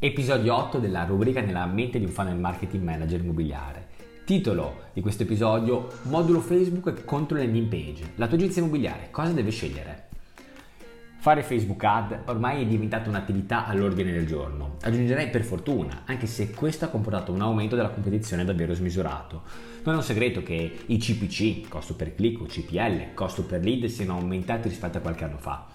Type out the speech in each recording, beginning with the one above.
Episodio 8 della rubrica Nella mente di un funnel marketing manager immobiliare. Titolo di questo episodio Modulo Facebook contro landing page. La tua agenzia immobiliare cosa deve scegliere? Fare Facebook ad ormai è diventata un'attività all'ordine del giorno. Aggiungerei per fortuna, anche se questo ha comportato un aumento della competizione davvero smisurato. Non è un segreto che i CPC, costo per click o CPL, costo per lead, siano aumentati rispetto a qualche anno fa.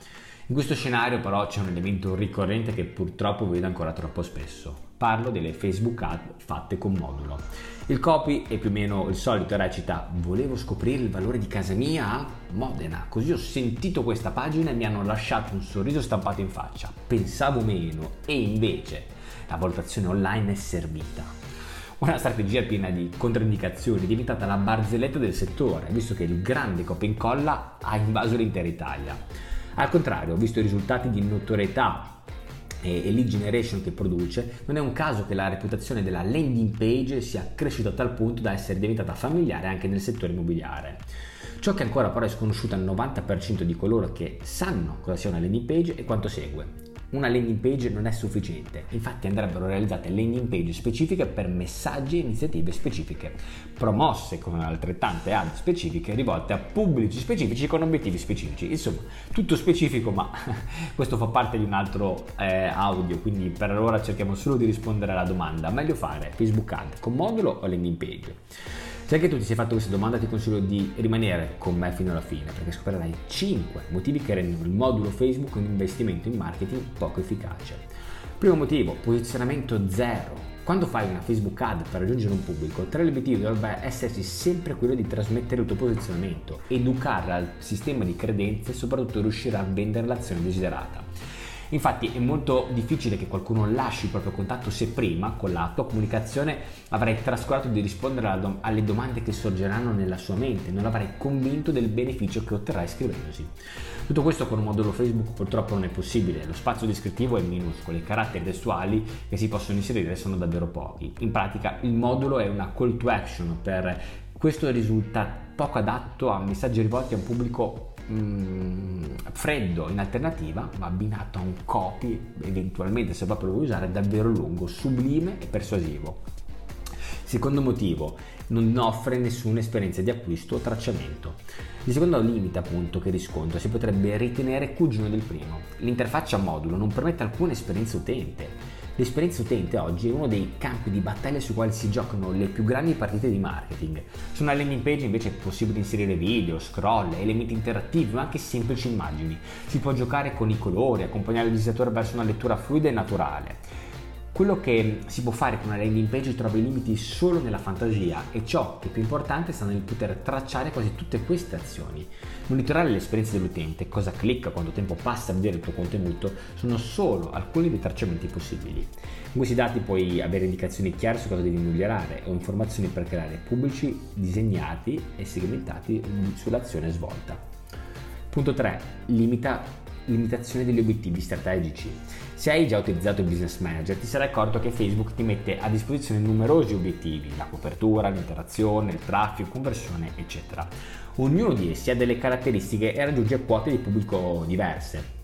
In questo scenario però c'è un elemento ricorrente che purtroppo vedo ancora troppo spesso. Parlo delle Facebook ad fatte con modulo. Il copy è più o meno il solito, recita volevo scoprire il valore di casa mia a Modena, così ho sentito questa pagina e mi hanno lasciato un sorriso stampato in faccia. Pensavo meno e invece la valutazione online è servita. Una strategia piena di controindicazioni è diventata la barzelletta del settore, visto che il grande copia e incolla ha invaso l'intera Italia. Al contrario, visto i risultati di notorietà e lead generation che produce, non è un caso che la reputazione della landing page sia cresciuta a tal punto da essere diventata familiare anche nel settore immobiliare. Ciò che ancora però è sconosciuto al 90% di coloro che sanno cosa sia una landing page è quanto segue una landing page non è sufficiente, infatti andrebbero realizzate landing page specifiche per messaggi e iniziative specifiche, promosse con altrettante ad specifiche rivolte a pubblici specifici con obiettivi specifici. Insomma, tutto specifico, ma questo fa parte di un altro eh, audio, quindi per ora cerchiamo solo di rispondere alla domanda, meglio fare Facebook Ad con modulo o landing page? Se anche tu ti sei fatto questa domanda ti consiglio di rimanere con me fino alla fine perché scoprirai 5 motivi che rendono il modulo Facebook un investimento in marketing poco efficace. Primo motivo, posizionamento zero. Quando fai una Facebook ad per raggiungere un pubblico, tra gli obiettivi dovrebbe esserci sempre quello di trasmettere il tuo posizionamento, educare al sistema di credenze e soprattutto riuscire a vendere l'azione desiderata. Infatti è molto difficile che qualcuno lasci il proprio contatto se prima con la tua comunicazione avrai trascurato di rispondere alle domande che sorgeranno nella sua mente, non l'avrai convinto del beneficio che otterrai scrivendosi. Tutto questo con un modulo Facebook purtroppo non è possibile, lo spazio descrittivo è minuscolo, i caratteri testuali che si possono inserire sono davvero pochi. In pratica il modulo è una call to action per questo risulta poco adatto a messaggi rivolti a un pubblico Mm, freddo in alternativa, ma abbinato a un copy, eventualmente se proprio lo vuoi usare, davvero lungo, sublime e persuasivo. Secondo motivo, non offre nessuna esperienza di acquisto o tracciamento. Il secondo limite appunto che riscontro si potrebbe ritenere cugino del primo. L'interfaccia modulo non permette alcuna esperienza utente L'esperienza utente oggi è uno dei campi di battaglia sui quali si giocano le più grandi partite di marketing. Su una landing page invece è possibile inserire video, scroll, elementi interattivi, ma anche semplici immagini. Si può giocare con i colori, accompagnare il visitatore verso una lettura fluida e naturale. Quello che si può fare con una landing page trova i limiti solo nella fantasia e ciò che è più importante sta nel poter tracciare quasi tutte queste azioni. Monitorare l'esperienza dell'utente, cosa clicca, quanto tempo passa a vedere il tuo contenuto, sono solo alcuni dei tracciamenti possibili. In questi dati puoi avere indicazioni chiare su cosa devi migliorare o informazioni per creare pubblici disegnati e segmentati sull'azione svolta. Punto 3. Limita limitazione degli obiettivi strategici. Se hai già utilizzato il Business Manager ti sarai accorto che Facebook ti mette a disposizione numerosi obiettivi, la copertura, l'interazione, il traffico, conversione, eccetera. Ognuno di essi ha delle caratteristiche e raggiunge quote di pubblico diverse.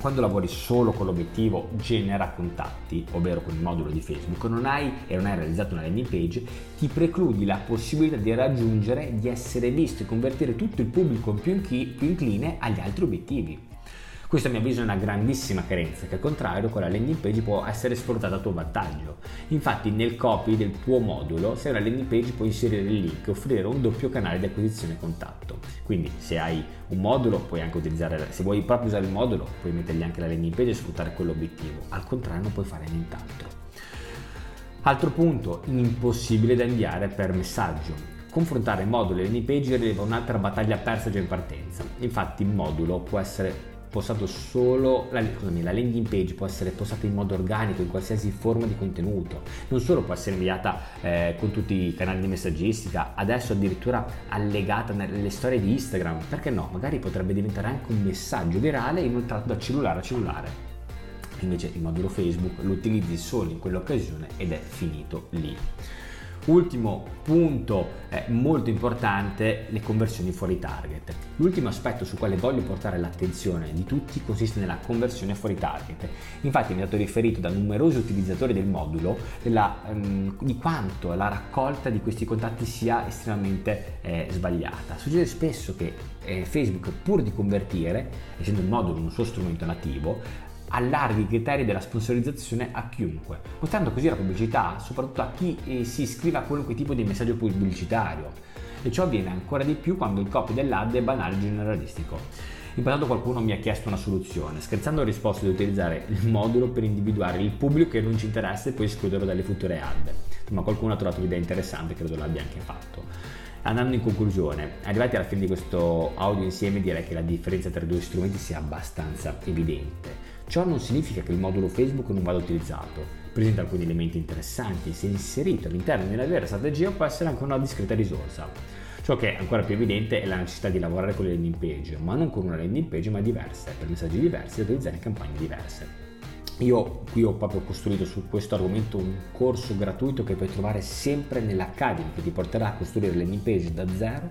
Quando lavori solo con l'obiettivo genera contatti, ovvero con il modulo di Facebook, non hai e non hai realizzato una landing page, ti precludi la possibilità di raggiungere, di essere visto e convertire tutto il pubblico più, incline agli altri obiettivi. Questo a mio avviso è una grandissima carenza che al contrario con la landing page può essere sfruttata a tuo vantaggio. Infatti nel copy del tuo modulo se hai una landing page puoi inserire il link e offrire un doppio canale di acquisizione contatto. Quindi se hai un modulo puoi anche utilizzare, se vuoi proprio usare il modulo puoi mettergli anche la landing page e sfruttare quell'obiettivo. Al contrario non puoi fare nient'altro. Altro punto, impossibile da inviare per messaggio. Confrontare modulo e landing page rileva un'altra battaglia persa già in partenza. Infatti il modulo può essere postato solo, la, scusami, la landing page può essere postata in modo organico in qualsiasi forma di contenuto, non solo può essere inviata eh, con tutti i canali di messaggistica, adesso addirittura allegata nelle storie di Instagram, perché no? Magari potrebbe diventare anche un messaggio virale inoltrato da cellulare a cellulare. Invece il modulo Facebook lo utilizzi solo in quell'occasione ed è finito lì. Ultimo punto eh, molto importante, le conversioni fuori target. L'ultimo aspetto su quale voglio portare l'attenzione di tutti consiste nella conversione fuori target. Infatti mi è stato riferito da numerosi utilizzatori del modulo della, um, di quanto la raccolta di questi contatti sia estremamente eh, sbagliata. Succede spesso che eh, Facebook, pur di convertire, essendo il modulo un suo strumento nativo, allarghi i criteri della sponsorizzazione a chiunque, mostrando così la pubblicità soprattutto a chi eh, si iscrive a qualunque tipo di messaggio pubblicitario. E ciò avviene ancora di più quando il copy dell'ad è banale e generalistico. In passato qualcuno mi ha chiesto una soluzione, scherzando ho risposto di utilizzare il modulo per individuare il pubblico che non ci interessa e poi escluderlo dalle future ad. Ma qualcuno ha trovato l'idea interessante, credo l'abbia anche fatto. Andando in conclusione, arrivati alla fine di questo audio insieme direi che la differenza tra i due strumenti sia abbastanza evidente. Ciò non significa che il modulo Facebook non vada utilizzato, presenta alcuni elementi interessanti e se inserito all'interno di una vera strategia può essere anche una discreta risorsa. Ciò che è ancora più evidente è la necessità di lavorare con le landing page, ma non con una landing page ma diverse, per messaggi diversi e utilizzare campagne diverse. Io qui ho proprio costruito su questo argomento un corso gratuito che puoi trovare sempre nell'Academy che ti porterà a costruire le landing page da 0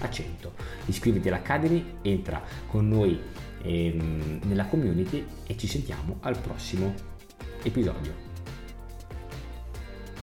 a 100. Iscriviti all'Academy, entra con noi ehm, nella community e ci sentiamo al prossimo episodio.